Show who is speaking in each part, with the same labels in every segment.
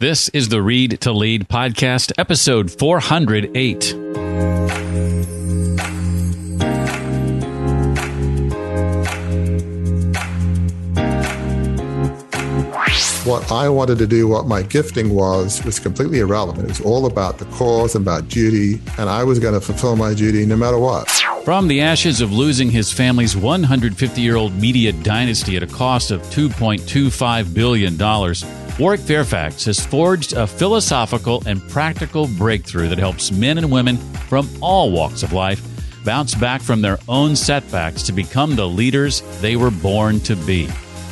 Speaker 1: This is the Read to Lead podcast, episode 408.
Speaker 2: What I wanted to do, what my gifting was, was completely irrelevant. It was all about the cause, and about duty, and I was going to fulfill my duty no matter what.
Speaker 1: From the ashes of losing his family's 150 year old media dynasty at a cost of $2.25 billion, Warwick Fairfax has forged a philosophical and practical breakthrough that helps men and women from all walks of life bounce back from their own setbacks to become the leaders they were born to be.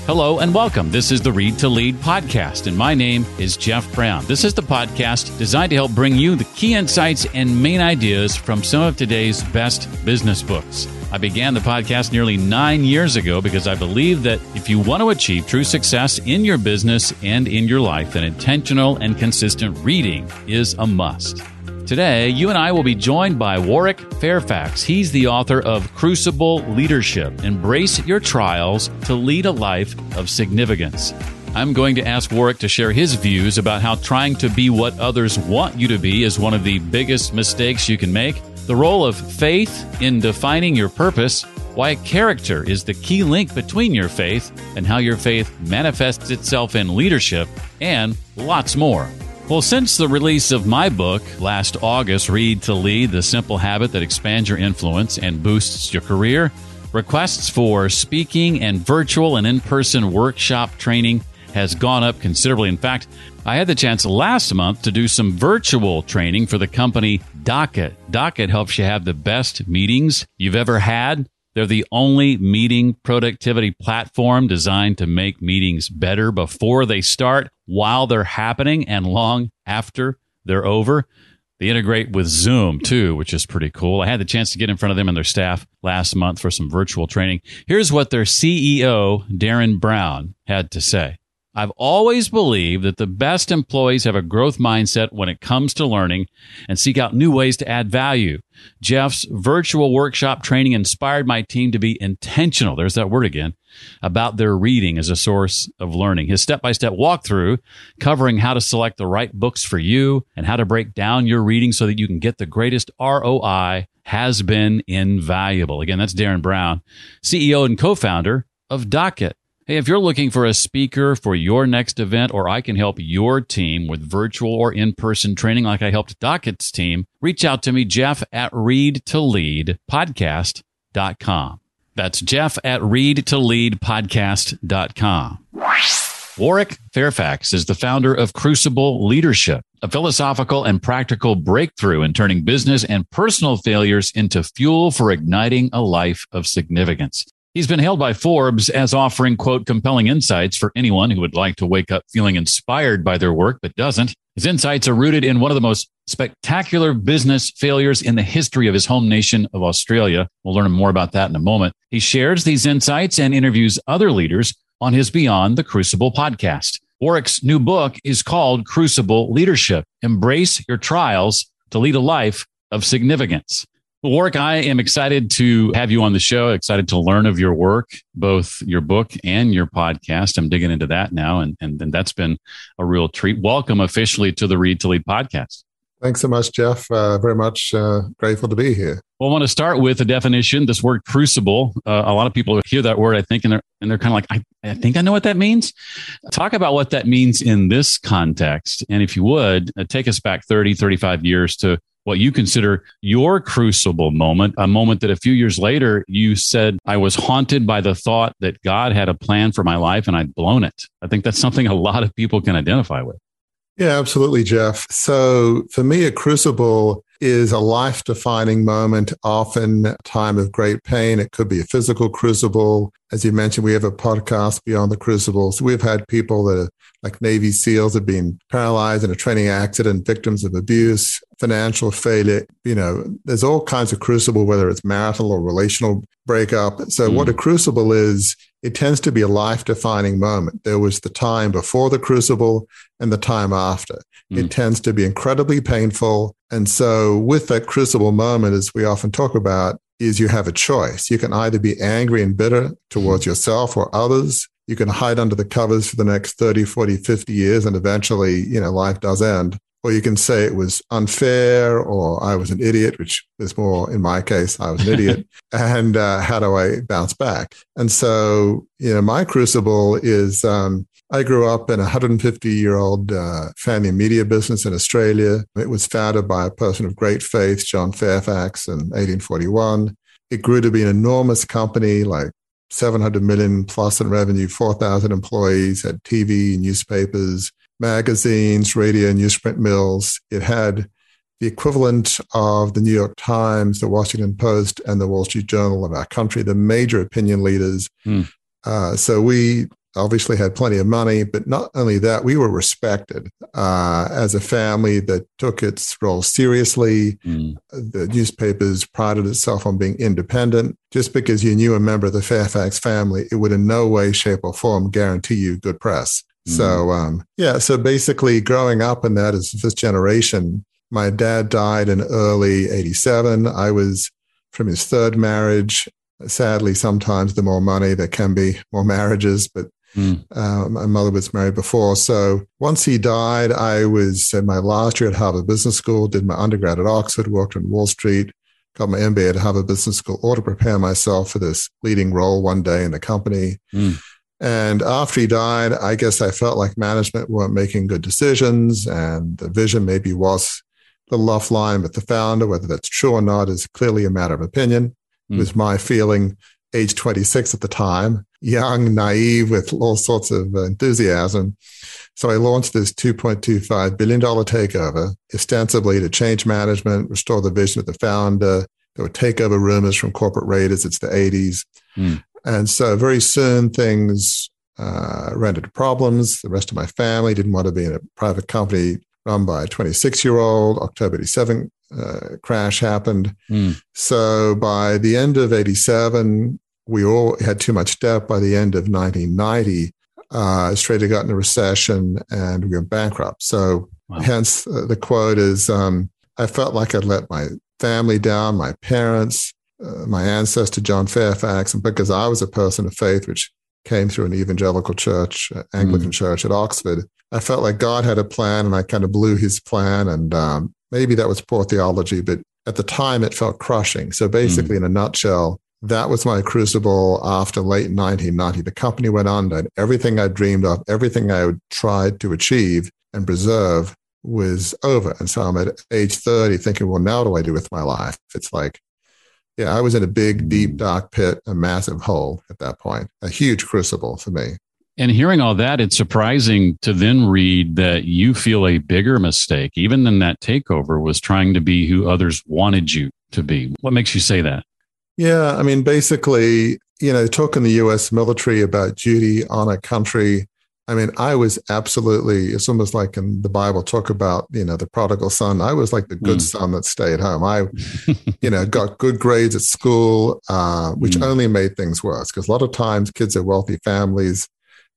Speaker 1: Hello and welcome. This is the Read to Lead podcast, and my name is Jeff Brown. This is the podcast designed to help bring you the key insights and main ideas from some of today's best business books. I began the podcast nearly nine years ago because I believe that if you want to achieve true success in your business and in your life, then intentional and consistent reading is a must. Today, you and I will be joined by Warwick Fairfax. He's the author of Crucible Leadership Embrace Your Trials to Lead a Life of Significance. I'm going to ask Warwick to share his views about how trying to be what others want you to be is one of the biggest mistakes you can make, the role of faith in defining your purpose, why character is the key link between your faith, and how your faith manifests itself in leadership, and lots more. Well, since the release of my book last August, Read to Lead The Simple Habit That Expands Your Influence and Boosts Your Career, requests for speaking and virtual and in person workshop training has gone up considerably. In fact, I had the chance last month to do some virtual training for the company Docket. Docket helps you have the best meetings you've ever had. They're the only meeting productivity platform designed to make meetings better before they start, while they're happening, and long after they're over. They integrate with Zoom too, which is pretty cool. I had the chance to get in front of them and their staff last month for some virtual training. Here's what their CEO, Darren Brown, had to say. I've always believed that the best employees have a growth mindset when it comes to learning and seek out new ways to add value. Jeff's virtual workshop training inspired my team to be intentional. There's that word again about their reading as a source of learning. His step by step walkthrough covering how to select the right books for you and how to break down your reading so that you can get the greatest ROI has been invaluable. Again, that's Darren Brown, CEO and co-founder of Docket. Hey, if you're looking for a speaker for your next event, or I can help your team with virtual or in person training like I helped Docket's team, reach out to me, Jeff at read to lead podcast.com. That's Jeff at read to lead Warwick Fairfax is the founder of Crucible Leadership, a philosophical and practical breakthrough in turning business and personal failures into fuel for igniting a life of significance. He's been hailed by Forbes as offering, quote, compelling insights for anyone who would like to wake up feeling inspired by their work but doesn't. His insights are rooted in one of the most spectacular business failures in the history of his home nation of Australia. We'll learn more about that in a moment. He shares these insights and interviews other leaders on his Beyond the Crucible podcast. Warwick's new book is called Crucible Leadership Embrace Your Trials to Lead a Life of Significance. Warwick, I am excited to have you on the show, excited to learn of your work, both your book and your podcast. I'm digging into that now, and, and, and that's been a real treat. Welcome officially to the Read to Lead podcast.
Speaker 2: Thanks so much, Jeff. Uh, very much uh, grateful to be here.
Speaker 1: Well, I want to start with a definition. This word crucible. Uh, a lot of people hear that word, I think, and they're, and they're kind of like, I, I think I know what that means. Talk about what that means in this context. And if you would, uh, take us back 30, 35 years to what you consider your crucible moment, a moment that a few years later you said, I was haunted by the thought that God had a plan for my life and I'd blown it. I think that's something a lot of people can identify with.
Speaker 2: Yeah, absolutely, Jeff. So for me, a crucible is a life defining moment, often a time of great pain. It could be a physical crucible. As you mentioned, we have a podcast beyond the crucibles. We've had people that are like Navy SEALs have been paralyzed in a training accident, victims of abuse, financial failure. You know, there's all kinds of crucible, whether it's marital or relational breakup. So, mm. what a crucible is, it tends to be a life defining moment. There was the time before the crucible and the time after. Mm. It tends to be incredibly painful. And so, with that crucible moment, as we often talk about, is you have a choice. You can either be angry and bitter towards yourself or others. You can hide under the covers for the next 30, 40, 50 years, and eventually, you know, life does end or you can say it was unfair or I was an idiot, which is more in my case, I was an idiot. and uh, how do I bounce back? And so, you know, my crucible is um, I grew up in a 150 year old uh, family media business in Australia. It was founded by a person of great faith, John Fairfax, in 1841. It grew to be an enormous company, like 700 million plus in revenue, 4,000 employees, had TV, newspapers, magazines, radio, newsprint mills. It had the equivalent of the New York Times, the Washington Post, and the Wall Street Journal of our country, the major opinion leaders. Mm. Uh, so we obviously had plenty of money, but not only that, we were respected uh, as a family that took its role seriously. Mm. The newspapers prided itself on being independent. Just because you knew a member of the Fairfax family, it would in no way, shape, or form guarantee you good press. So, mm. um, yeah, so basically growing up in that as this generation, my dad died in early 87. I was from his third marriage. Sadly, sometimes the more money, there can be more marriages, but mm. uh, my mother was married before. So once he died, I was in my last year at Harvard Business School, did my undergrad at Oxford, worked on Wall Street, got my MBA at Harvard Business School, all to prepare myself for this leading role one day in the company. Mm. And after he died, I guess I felt like management weren't making good decisions and the vision maybe was a little offline with the founder. Whether that's true or not is clearly a matter of opinion. Mm. It was my feeling, age 26 at the time, young, naive, with all sorts of enthusiasm. So I launched this $2.25 billion takeover, ostensibly to change management, restore the vision of the founder. There were takeover rumors from corporate raiders. It's the 80s. Mm. And so very soon things uh, ran into problems. The rest of my family didn't want to be in a private company run by a 26 year old. October 87 uh, crash happened. Mm. So by the end of 87, we all had too much debt. By the end of 1990, uh, Australia got in a recession and we went bankrupt. So wow. hence uh, the quote is, um, I felt like I'd let my family down, my parents, uh, my ancestor John Fairfax, and because I was a person of faith, which came through an evangelical church, uh, Anglican mm. church at Oxford, I felt like God had a plan, and I kind of blew His plan. And um, maybe that was poor theology, but at the time it felt crushing. So basically, mm. in a nutshell, that was my crucible after late 1990. The company went under, and everything I dreamed of, everything I tried to achieve and preserve was over. And so I'm at age 30 thinking, well, now what do I do with my life? It's like, yeah, I was in a big, deep, dark pit, a massive hole at that point, a huge crucible for me.
Speaker 1: And hearing all that, it's surprising to then read that you feel a bigger mistake, even than that takeover, was trying to be who others wanted you to be. What makes you say that?
Speaker 2: Yeah, I mean, basically, you know, talking the US military about duty, honor, country, I mean, I was absolutely, it's almost like in the Bible, talk about, you know, the prodigal son. I was like the good mm. son that stayed home. I, you know, got good grades at school, uh, which mm. only made things worse because a lot of times kids are wealthy families,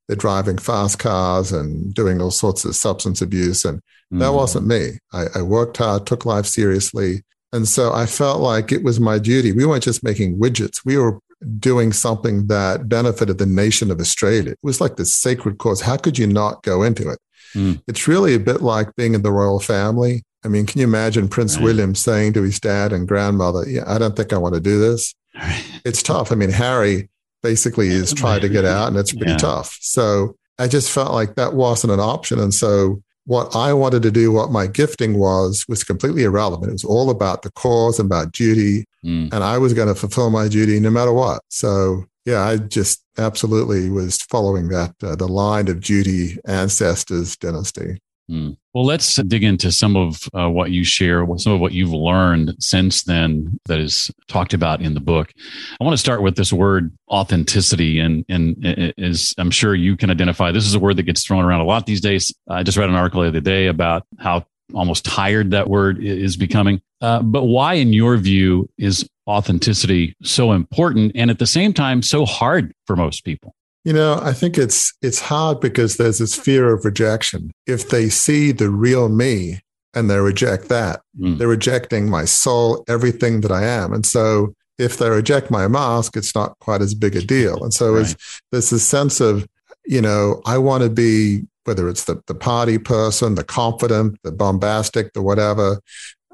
Speaker 2: they're driving fast cars and doing all sorts of substance abuse. And mm. that wasn't me. I, I worked hard, took life seriously. And so I felt like it was my duty. We weren't just making widgets. We were doing something that benefited the nation of Australia. It was like this sacred cause. How could you not go into it? Mm. It's really a bit like being in the royal family. I mean, can you imagine Prince right. William saying to his dad and grandmother, Yeah, I don't think I want to do this? it's tough. I mean, Harry basically is trying to get out and it's pretty yeah. tough. So I just felt like that wasn't an option. And so what I wanted to do, what my gifting was, was completely irrelevant. It was all about the cause, about duty, mm. and I was going to fulfill my duty no matter what. So, yeah, I just absolutely was following that uh, the line of duty ancestors dynasty.
Speaker 1: Mm. Well, let's dig into some of uh, what you share, some of what you've learned since then that is talked about in the book. I want to start with this word authenticity, and and as I'm sure you can identify, this is a word that gets thrown around a lot these days. I just read an article the other day about how almost tired that word is becoming. Uh, but why, in your view, is authenticity so important and at the same time so hard for most people?
Speaker 2: You know, I think it's it's hard because there's this fear of rejection. If they see the real me and they reject that, mm. they're rejecting my soul, everything that I am. And so if they reject my mask, it's not quite as big a deal. And so right. there's this sense of, you know, I want to be whether it's the, the party person, the confident, the bombastic, the whatever.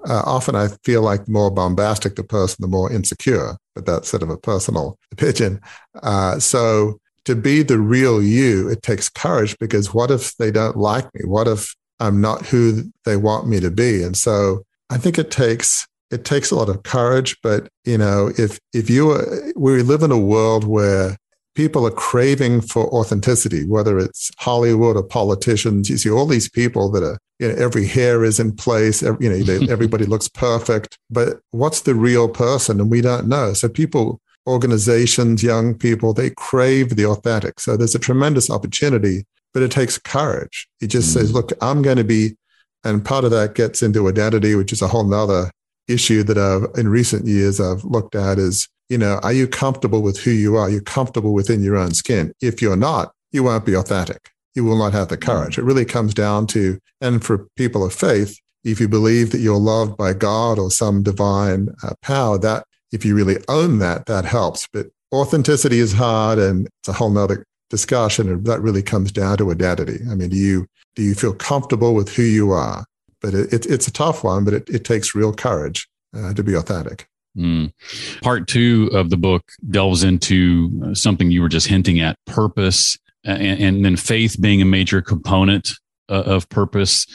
Speaker 2: Uh, often I feel like the more bombastic the person, the more insecure, but that's sort of a personal opinion. Uh, so to be the real you, it takes courage because what if they don't like me? What if I'm not who they want me to be? And so I think it takes it takes a lot of courage. But you know, if if you we live in a world where people are craving for authenticity, whether it's Hollywood or politicians, you see all these people that are you know, every hair is in place, every, you know, they, everybody looks perfect. But what's the real person? And we don't know. So people organizations, young people, they crave the authentic. So there's a tremendous opportunity, but it takes courage. It just mm-hmm. says, look, I'm going to be, and part of that gets into identity, which is a whole nother issue that I've, in recent years I've looked at is, you know, are you comfortable with who you are? You're comfortable within your own skin. If you're not, you won't be authentic. You will not have the mm-hmm. courage. It really comes down to, and for people of faith, if you believe that you're loved by God or some divine uh, power, that if you really own that, that helps. But authenticity is hard and it's a whole nother discussion. And that really comes down to identity. I mean, do you, do you feel comfortable with who you are? But it, it it's a tough one, but it, it takes real courage uh, to be authentic.
Speaker 1: Mm. Part two of the book delves into something you were just hinting at purpose and, and then faith being a major component uh, of purpose.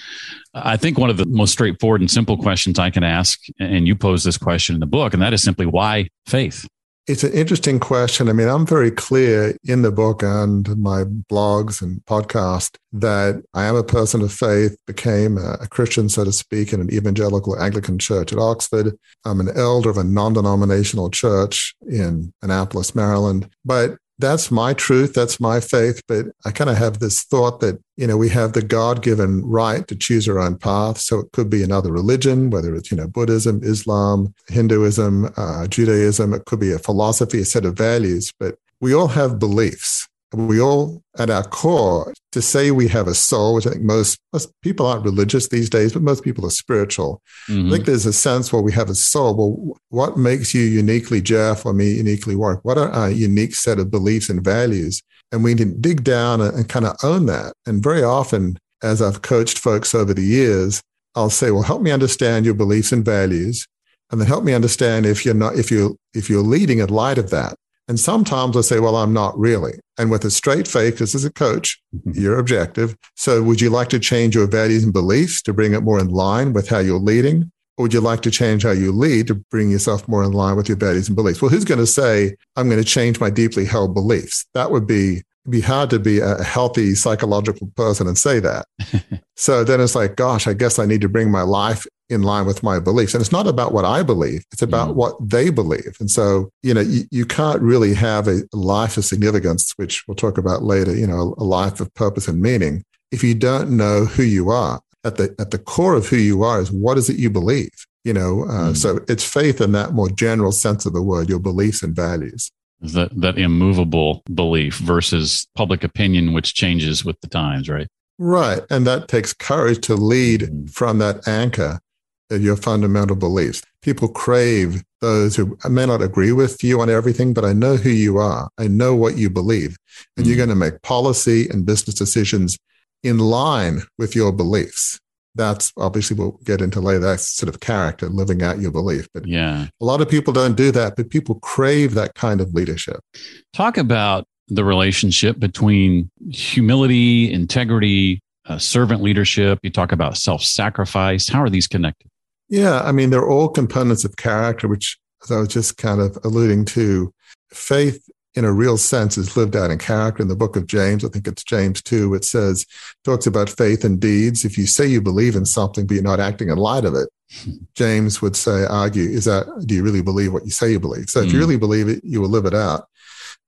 Speaker 1: I think one of the most straightforward and simple questions I can ask, and you pose this question in the book, and that is simply why faith?
Speaker 2: It's an interesting question. I mean, I'm very clear in the book and my blogs and podcast that I am a person of faith, became a Christian, so to speak, in an evangelical Anglican church at Oxford. I'm an elder of a non denominational church in Annapolis, Maryland. But that's my truth. That's my faith. But I kind of have this thought that, you know, we have the God given right to choose our own path. So it could be another religion, whether it's, you know, Buddhism, Islam, Hinduism, uh, Judaism. It could be a philosophy, a set of values. But we all have beliefs we all at our core to say we have a soul which i think most, most people aren't religious these days but most people are spiritual. Mm-hmm. i think there's a sense where we have a soul. Well what makes you uniquely jeff or me uniquely warwick what are our unique set of beliefs and values? And we need to dig down and, and kind of own that. And very often as i've coached folks over the years i'll say well help me understand your beliefs and values and then help me understand if you're not if you if you're leading in light of that and sometimes I say, well, I'm not really. And with a straight face, this is a coach, mm-hmm. you're objective. So would you like to change your values and beliefs to bring it more in line with how you're leading? Or would you like to change how you lead to bring yourself more in line with your values and beliefs? Well, who's going to say, I'm going to change my deeply held beliefs? That would be be hard to be a healthy psychological person and say that. so then it's like, gosh, I guess I need to bring my life in line with my beliefs. And it's not about what I believe, it's about mm. what they believe. And so, you know, you, you can't really have a life of significance, which we'll talk about later, you know, a life of purpose and meaning, if you don't know who you are. At the, at the core of who you are is what is it you believe? You know, uh, mm. so it's faith in that more general sense of the word, your beliefs and values
Speaker 1: that that immovable belief versus public opinion which changes with the times right
Speaker 2: right and that takes courage to lead mm-hmm. from that anchor your fundamental beliefs. People crave those who I may not agree with you on everything, but I know who you are. I know what you believe. And mm you're going to make policy and business decisions in line with your beliefs. That's obviously we'll get into later. That's sort of character, living out your belief. But yeah, a lot of people don't do that, but people crave that kind of leadership.
Speaker 1: Talk about the relationship between humility, integrity, uh, servant leadership. You talk about self sacrifice. How are these connected?
Speaker 2: Yeah, I mean, they're all components of character, which, as I was just kind of alluding to, faith in a real sense is lived out in character in the book of James. I think it's James 2. It says, talks about faith and deeds. If you say you believe in something, but you're not acting in light of it, James would say, argue, is that, do you really believe what you say you believe? So if you hmm. really believe it, you will live it out.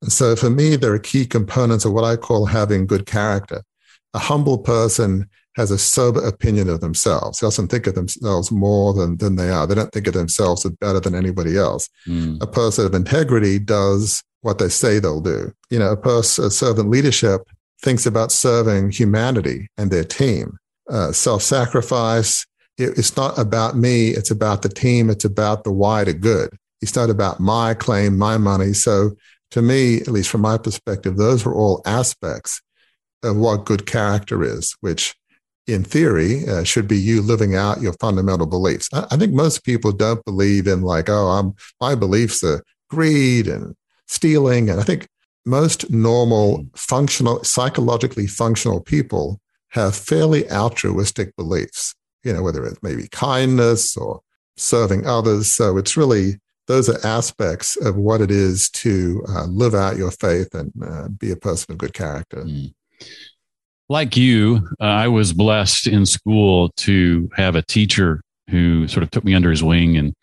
Speaker 2: And so for me, there are key components of what I call having good character. A humble person has a sober opinion of themselves. They doesn't think of themselves more than, than they are. They don't think of themselves as better than anybody else. Mm. A person of integrity does what they say they'll do. You know, a person, a servant leadership thinks about serving humanity and their team. Uh, self-sacrifice. It, it's not about me. It's about the team. It's about the wider good. It's not about my claim, my money. So to me, at least from my perspective, those are all aspects of what good character is, which in theory uh, should be you living out your fundamental beliefs. I, I, think most people don't believe in like, oh, I'm, my beliefs are greed and stealing. And I think most normal, functional, psychologically functional people have fairly altruistic beliefs, you know, whether it's maybe kindness or serving others. So it's really, those are aspects of what it is to uh, live out your faith and uh, be a person of good character. Mm.
Speaker 1: Like you, uh, I was blessed in school to have a teacher who sort of took me under his wing and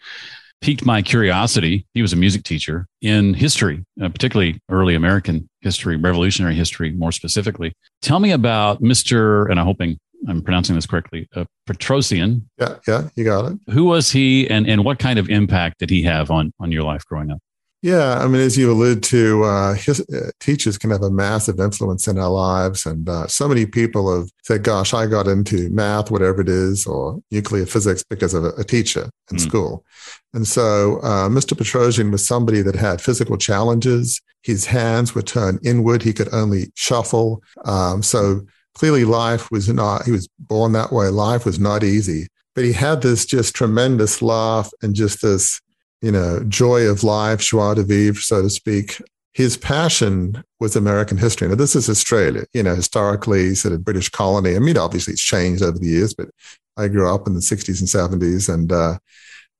Speaker 1: piqued my curiosity. He was a music teacher in history, uh, particularly early American history, revolutionary history, more specifically. Tell me about Mr. and I'm hoping I'm pronouncing this correctly, uh, Petrosian.
Speaker 2: Yeah, yeah, you got it.
Speaker 1: Who was he, and and what kind of impact did he have on on your life growing up?
Speaker 2: Yeah, I mean, as you allude to, uh, his, uh, teachers can have a massive influence in our lives. And uh, so many people have said, gosh, I got into math, whatever it is, or nuclear physics because of a, a teacher in mm. school. And so uh, Mr. Petrosian was somebody that had physical challenges. His hands were turned inward. He could only shuffle. Um, so clearly life was not, he was born that way. Life was not easy. But he had this just tremendous laugh and just this you know, joy of life, joie de vivre, so to speak. His passion was American history. Now, this is Australia, you know, historically sort of British colony. I mean, obviously it's changed over the years, but I grew up in the 60s and 70s. And, uh,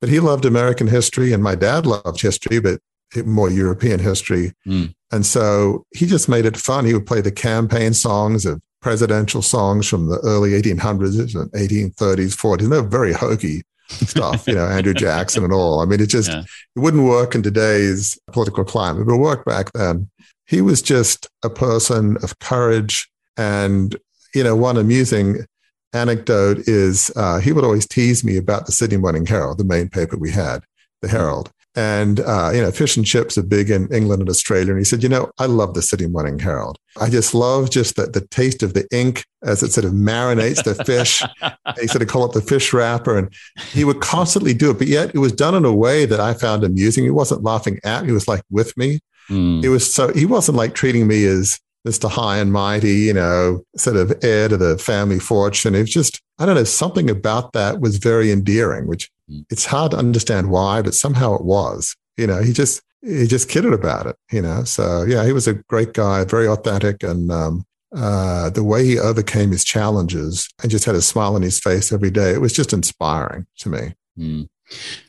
Speaker 2: but he loved American history, and my dad loved history, but more European history. Mm. And so he just made it fun. He would play the campaign songs of presidential songs from the early 1800s and 1830s, 40s. And they're very hokey stuff, you know, Andrew Jackson and all. I mean, it just yeah. it wouldn't work in today's political climate, but worked back then. He was just a person of courage. And, you know, one amusing anecdote is uh, he would always tease me about the Sydney Morning Herald, the main paper we had, the Herald. And, uh, you know, fish and chips are big in England and Australia. And he said, you know, I love the Sydney Morning Herald. I just love just the, the taste of the ink as it sort of marinates the fish. he sort of call it the fish wrapper. And he would constantly do it. But yet it was done in a way that I found amusing. He wasn't laughing at me. He was like with me. Mm. It was so, he wasn't like treating me as Mr. High and Mighty, you know, sort of heir to the family fortune. It was just, I don't know, something about that was very endearing, which Mm. It's hard to understand why, but somehow it was. You know, he just he just kidded about it. You know, so yeah, he was a great guy, very authentic, and um, uh, the way he overcame his challenges and just had a smile on his face every day. It was just inspiring to me. Mm.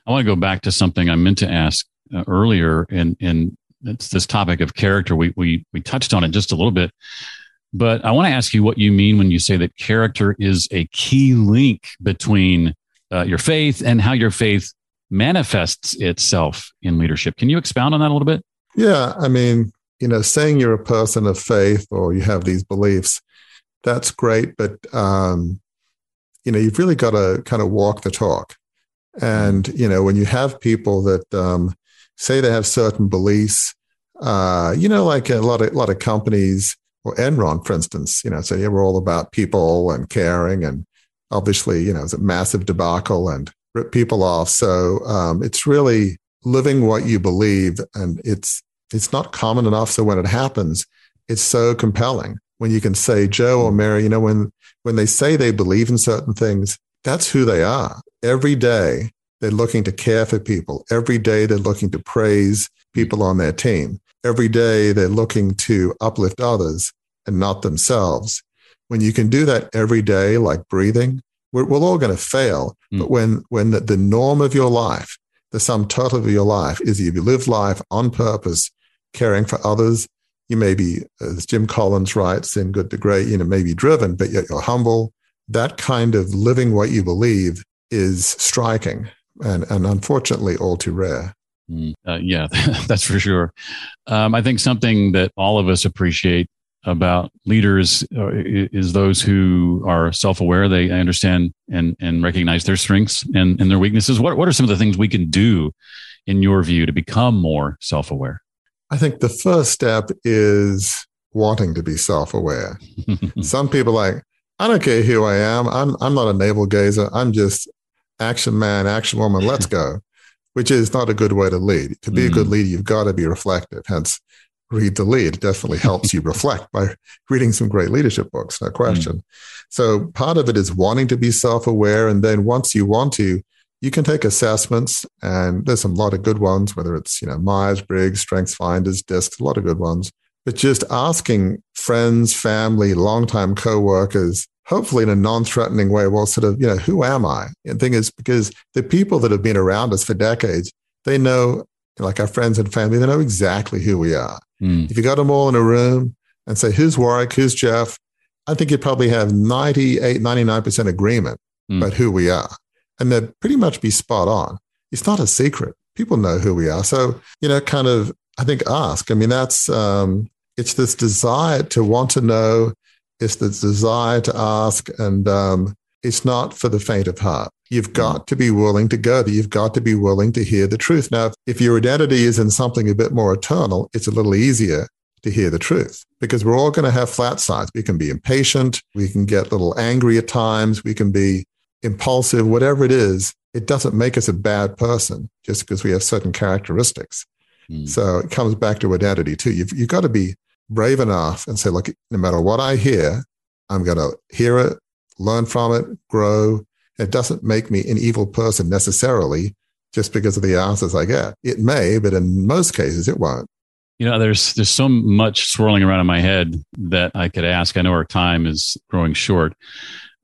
Speaker 1: I want to go back to something I meant to ask uh, earlier, and and it's this topic of character. We we we touched on it just a little bit, but I want to ask you what you mean when you say that character is a key link between uh, your faith and how your faith manifests itself in leadership. Can you expound on that a little bit?
Speaker 2: Yeah. I mean, you know, saying you're a person of faith or you have these beliefs, that's great. But, um, you know, you've really got to kind of walk the talk. And, you know, when you have people that um, say they have certain beliefs, uh, you know, like a lot of, a lot of companies or Enron, for instance, you know, say, yeah, we're all about people and caring and obviously, you know, it's a massive debacle and rip people off. So um, it's really living what you believe, and it's it's not common enough. So when it happens, it's so compelling when you can say, Joe or Mary, you know, when when they say they believe in certain things, that's who they are. Every day they're looking to care for people. Every day they're looking to praise people on their team. Every day they're looking to uplift others and not themselves. When you can do that every day, like breathing, we're, we're all going to fail. Mm. But when, when the, the norm of your life, the sum total of your life is you live life on purpose caring for others. You may be, as Jim Collins writes in Good to Great, you know, may be driven, but yet you're humble. That kind of living what you believe is striking and, and unfortunately all too rare.
Speaker 1: Mm, uh, yeah, that's for sure. Um, I think something that all of us appreciate about leaders uh, is those who are self-aware. They understand and and recognize their strengths and, and their weaknesses. What what are some of the things we can do, in your view, to become more self-aware?
Speaker 2: I think the first step is wanting to be self-aware. some people like, I don't care who I am. I'm I'm not a navel gazer. I'm just action man, action woman. Let's go which is not a good way to lead. To be mm. a good mm. leader, you've got to be reflective. Hence, read to lead definitely helps you reflect by reading some great leadership books, no question. Mm. So part of it is wanting to be self-aware. And then once you want to, you can take assessments and there's a lot of good ones, whether it's, you know, Myers-Briggs, Strengths Finders, DISC, a lot of good ones. But just asking friends, family, longtime co-workers, hopefully in a non-threatening way, well, sort of, you know, who am I? And the thing is, because the people that have been around us for decades, they know, like our friends and family, they know exactly who we are. Mm. If you got them all in a room and say, who's Warwick, who's Jeff, I think you'd probably have 98, 99% agreement mm. about who we are. And they'd pretty much be spot on. It's not a secret. People know who we are. So, you know, kind of, I think ask. I mean, that's, um, it's this desire to want to know it's the desire to ask, and um, it's not for the faint of heart. You've mm. got to be willing to go there. You've got to be willing to hear the truth. Now, if your identity is in something a bit more eternal, it's a little easier to hear the truth because we're all going to have flat sides. We can be impatient. We can get a little angry at times. We can be impulsive, whatever it is. It doesn't make us a bad person just because we have certain characteristics. Mm. So it comes back to identity too. You've, you've got to be brave enough and say, look, no matter what I hear, I'm going to hear it, learn from it, grow. It doesn't make me an evil person necessarily just because of the answers I get. It may, but in most cases, it won't.
Speaker 1: You know, there's there's so much swirling around in my head that I could ask. I know our time is growing short.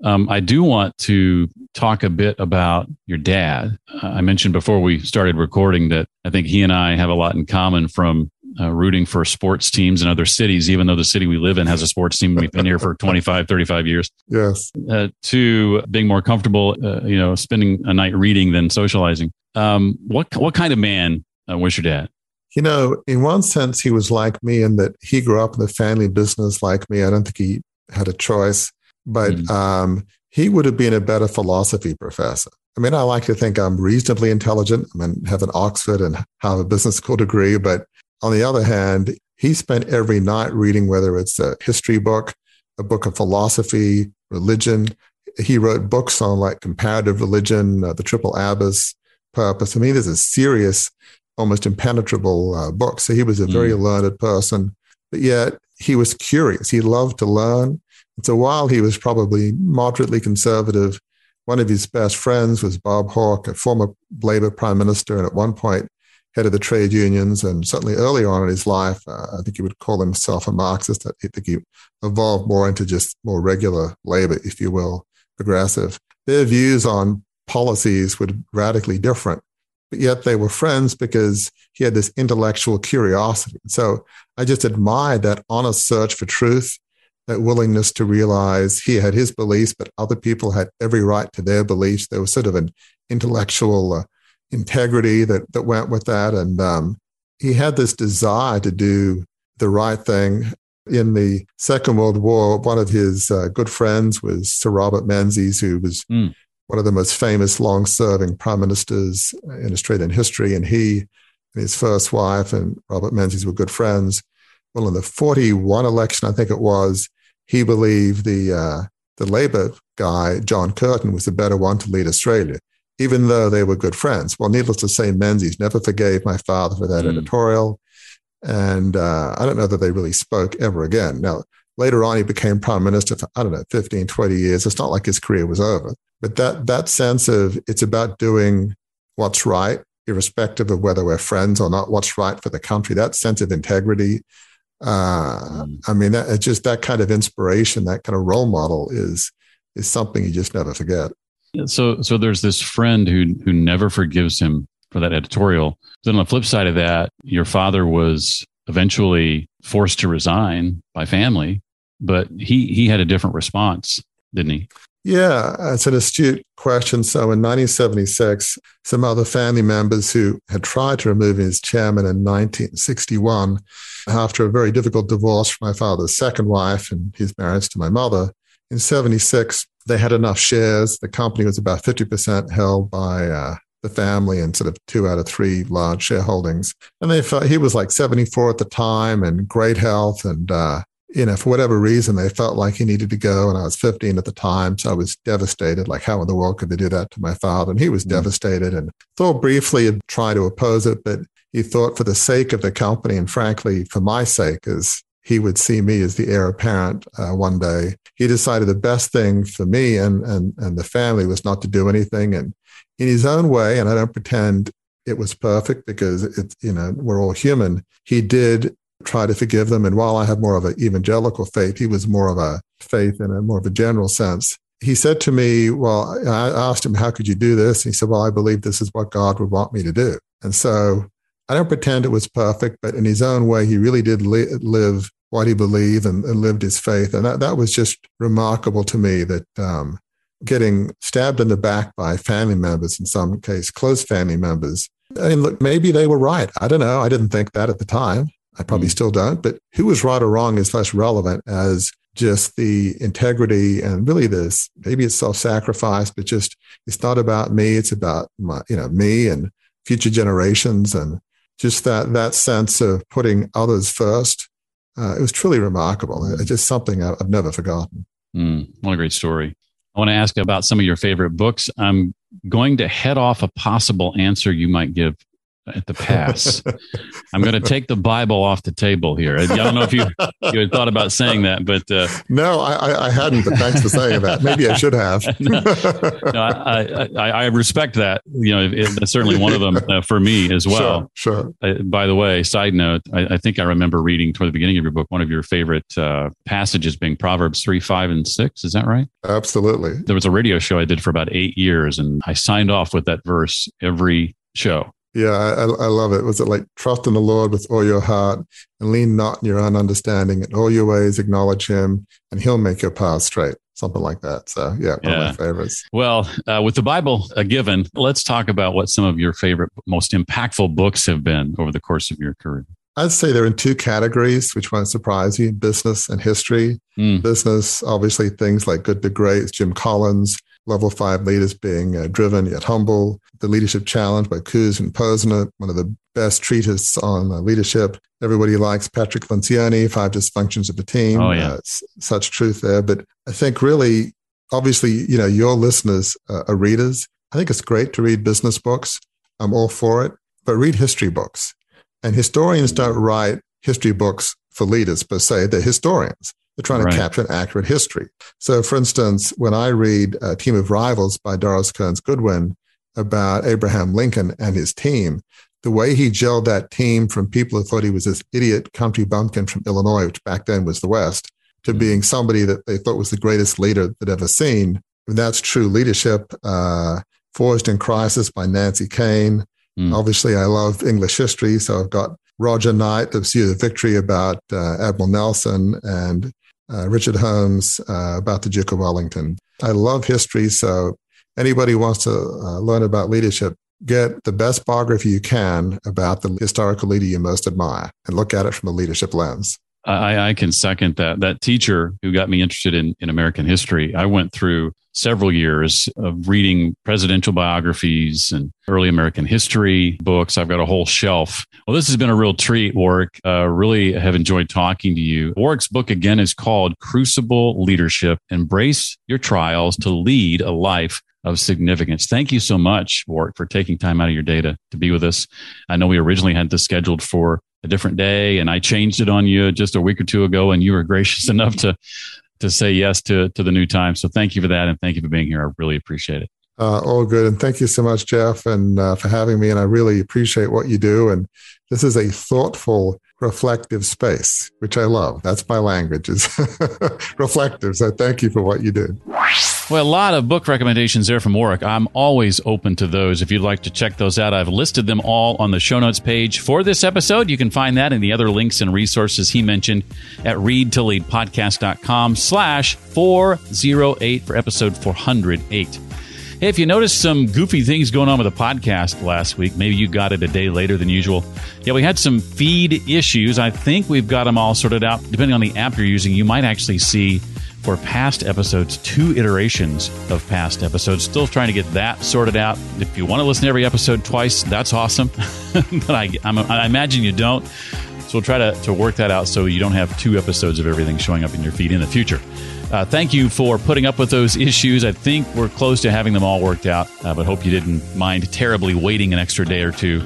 Speaker 1: Um, I do want to talk a bit about your dad. Uh, I mentioned before we started recording that I think he and I have a lot in common from uh, rooting for sports teams in other cities, even though the city we live in has a sports team. We've been here for 25, 35 years.
Speaker 2: Yes.
Speaker 1: Uh, to being more comfortable, uh, you know, spending a night reading than socializing. Um, what, what kind of man uh, was your dad?
Speaker 2: You know, in one sense, he was like me in that he grew up in the family business like me. I don't think he had a choice, but mm um, he would have been a better philosophy professor. I mean, I like to think I'm reasonably intelligent. I mean, have an Oxford and have a Business School degree, but on the other hand, he spent every night reading, whether it's a history book, a book of philosophy, religion. He wrote books on like comparative religion, uh, the Triple Abyss, Purpose. I mean, this is serious, almost impenetrable uh, book. So he was a very mm. learned person, but yet he was curious. He loved to learn. And so while he was probably moderately conservative, one of his best friends was Bob Hawke, a former Labour prime minister, and at one point head of the trade unions, and certainly early on in his life, uh, I think he would call himself a Marxist. I think he evolved more into just more regular labor, if you will, progressive. Their views on policies were radically different, but yet they were friends because he had this intellectual curiosity. So I just admired that honest search for truth, that willingness to realize he had his beliefs, but other people had every right to their beliefs. There was sort of an intellectual uh, integrity that that went with that, and um, he had this desire to do the right thing. In the Second World War, one of his uh, good friends was Sir Robert Menzies, who was mm. one of the most famous long-serving prime ministers in Australian history, and he and his first wife and Robert Menzies were good friends. Well, in the 41 election, I think it was, he believed the uh, the Labor guy, John Curtin, was the better one to lead Australia even though they were good friends. Well, needless to say, Menzies never forgave my father for that mm. editorial. And uh, I don't know that they really spoke ever again. Now, later on, he became prime minister for, I don't know, 15, 20 years. It's not like his career was over. But that, that sense of it's about doing what's right, irrespective of whether we're friends or not, what's right for the country, that sense of integrity. Uh, mm. I mean, that, it's just that kind of inspiration, that kind of role model is, is something you just never forget.
Speaker 1: So, so there's this friend who who never forgives him for that editorial. Then on the flip side of that, your father was eventually forced to resign by family, but he he had a different response, didn't he?
Speaker 2: Yeah, it's an astute question. So in 1976, some other family members who had tried to remove him as chairman in 1961, after a very difficult divorce from my father's second wife and his marriage to my mother, in 76, they had enough shares. The company was about 50% held by uh, the family and sort of two out of three large shareholdings. And they felt he was like 74 at the time and great health. And, uh, you know, for whatever reason, they felt like he needed to go. And I was 15 at the time. So I was devastated. Like, how in the world could they do that to my father? And he was mm-hmm. devastated and thought briefly and tried to oppose it. But he thought for the sake of the company and frankly, for my sake, as he would see me as the heir apparent uh, one day. He decided the best thing for me and, and, and the family was not to do anything. And in his own way, and I don't pretend it was perfect because it's, you know, we're all human. He did try to forgive them. And while I have more of an evangelical faith, he was more of a faith in a more of a general sense. He said to me, Well, I asked him, How could you do this? And he said, Well, I believe this is what God would want me to do. And so I don't pretend it was perfect, but in his own way, he really did li- live what he believed and, and, lived his faith. And that, that was just remarkable to me that um, getting stabbed in the back by family members, in some case, close family members. I mean, look, maybe they were right. I don't know. I didn't think that at the time. I probably mm. still don't. But who was right or wrong is less relevant as just the integrity and really this maybe it's self-sacrifice, but just it's not about me. It's about my, you know, me and future generations and just that that sense of putting others first. Uh, it was truly remarkable. It's just something I've never forgotten.
Speaker 1: Mm, what a great story. I want to ask about some of your favorite books. I'm going to head off a possible answer you might give at the pass. I'm going to take the Bible off the table here. I don't know if you you had thought about saying that, but uh,
Speaker 2: no, I, I hadn't. But thanks for saying that. Maybe I should have.
Speaker 1: no, no I, I, I, respect that. You know, it, it's certainly one of them uh, for me as well.
Speaker 2: Sure. sure.
Speaker 1: Uh, by the way, side note, I, think I remember reading toward the beginning of your book one of your favorite uh, passages being Proverbs three, five, and six. Is that right?
Speaker 2: Absolutely.
Speaker 1: There was a radio show I did for about eight years, and I signed off with that verse every show.
Speaker 2: Yeah, I, I, love it. Was it like trust in the Lord with all your heart and lean not in your own understanding. In all your ways, acknowledge Him, and He'll make your path straight. Something like that. So, yeah, one yeah. of my favorites.
Speaker 1: Well, uh, with the Bible a given, let's talk about what some of your favorite, most impactful books have been over the course of your career.
Speaker 2: I'd say they're in two categories, which won't surprise you business and history. Mm. Business, obviously, things like Good to Great, Jim Collins, level five leaders being uh, driven yet humble. The Leadership Challenge by Kouzes and Posner, one of the best treatises on uh, leadership. Everybody likes Patrick Lencioni, Five Dysfunctions of a Team.
Speaker 1: Oh, yeah. Uh,
Speaker 2: such truth there. But I think really, obviously, you know, your listeners uh, are readers. I think it's great to read business books. I'm all for it, but read history books. And historians don't write history books for leaders per se, they're historians. They're trying right. to capture an accurate history. So, for instance, when I read A Team of Rivals by Doris Kearns Goodwin about Abraham Lincoln and his team, the way he gelled that team from people who thought he was this idiot country bumpkin from Illinois, which back then was the West, to mm-hmm. being somebody that they thought was the greatest leader they'd ever seen. And that's true leadership. Uh, Forged in Crisis by Nancy Koehn. Mm. Obviously, I love English history, so I've got Roger Knight, The Pursuit of Victory about uh, Admiral Nelson, and uh, Richard Holmes uh, about the Duke of Wellington. I love history, so anybody wants to uh, learn about leadership, get the best biography you can about the historical leader you most admire and look at it from a leadership lens.
Speaker 1: I, I, can second that. That teacher who got me interested in, in American history, I went through several years of reading presidential biographies and early American history books. I've got a whole shelf. Well, this has been a real treat, Warwick. Uh, really have enjoyed talking to you. Warwick's book again is called Crucible Leadership Embrace Your Trials to Lead a Life of significance. Thank you so much, Warwick, for taking time out of your day to, to be with us. I know we originally had this scheduled for a different day and I changed it on you just a week or two ago and you were gracious enough to to say yes to to the new time. So thank you for that and thank you for being here. I really appreciate it.
Speaker 2: Uh, all good. And thank you so much, Jeff, and uh, for having me. And I really appreciate what you do. And this is a thoughtful, reflective space, which I love. That's my language is reflective. So thank you for what you do.
Speaker 1: Well, a lot of book recommendations there from Warwick. I'm always open to those. If you'd like to check those out, I've listed them all on the show notes page for this episode. You can find that and the other links and resources he mentioned at readtoleadpodcast.com slash 408 for episode 408. Hey, if you noticed some goofy things going on with the podcast last week, maybe you got it a day later than usual. Yeah, we had some feed issues. I think we've got them all sorted out. Depending on the app you're using, you might actually see for past episodes, two iterations of past episodes. Still trying to get that sorted out. If you want to listen to every episode twice, that's awesome. but I, I, imagine you don't. So we'll try to, to work that out so you don't have two episodes of everything showing up in your feed in the future. Uh, thank you for putting up with those issues. I think we're close to having them all worked out, uh, but hope you didn't mind terribly waiting an extra day or two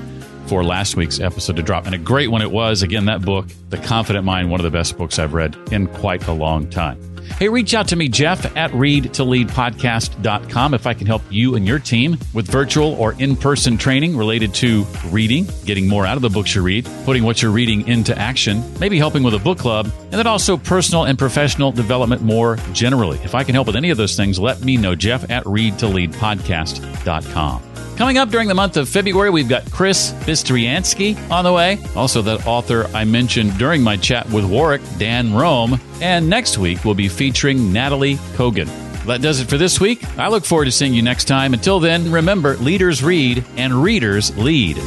Speaker 1: for last week's episode to drop. And a great one it was. Again, that book, The Confident Mind, one of the best books I've read in quite a long time. Hey, reach out to me, Jeff, at readtoleadpodcast.com if I can help you and your team with virtual or in person training related to reading, getting more out of the books you read, putting what you're reading into action, maybe helping with a book club, and then also personal and professional development more generally. If I can help with any of those things, let me know, Jeff at readtoleadpodcast.com. Coming up during the month of February, we've got Chris Bistriansky on the way. Also, that author I mentioned during my chat with Warwick, Dan Roam. And next week, we'll be featuring Nataly Kogan. That does it for this week. I look forward to seeing you next time. Until then, remember leaders read and readers lead.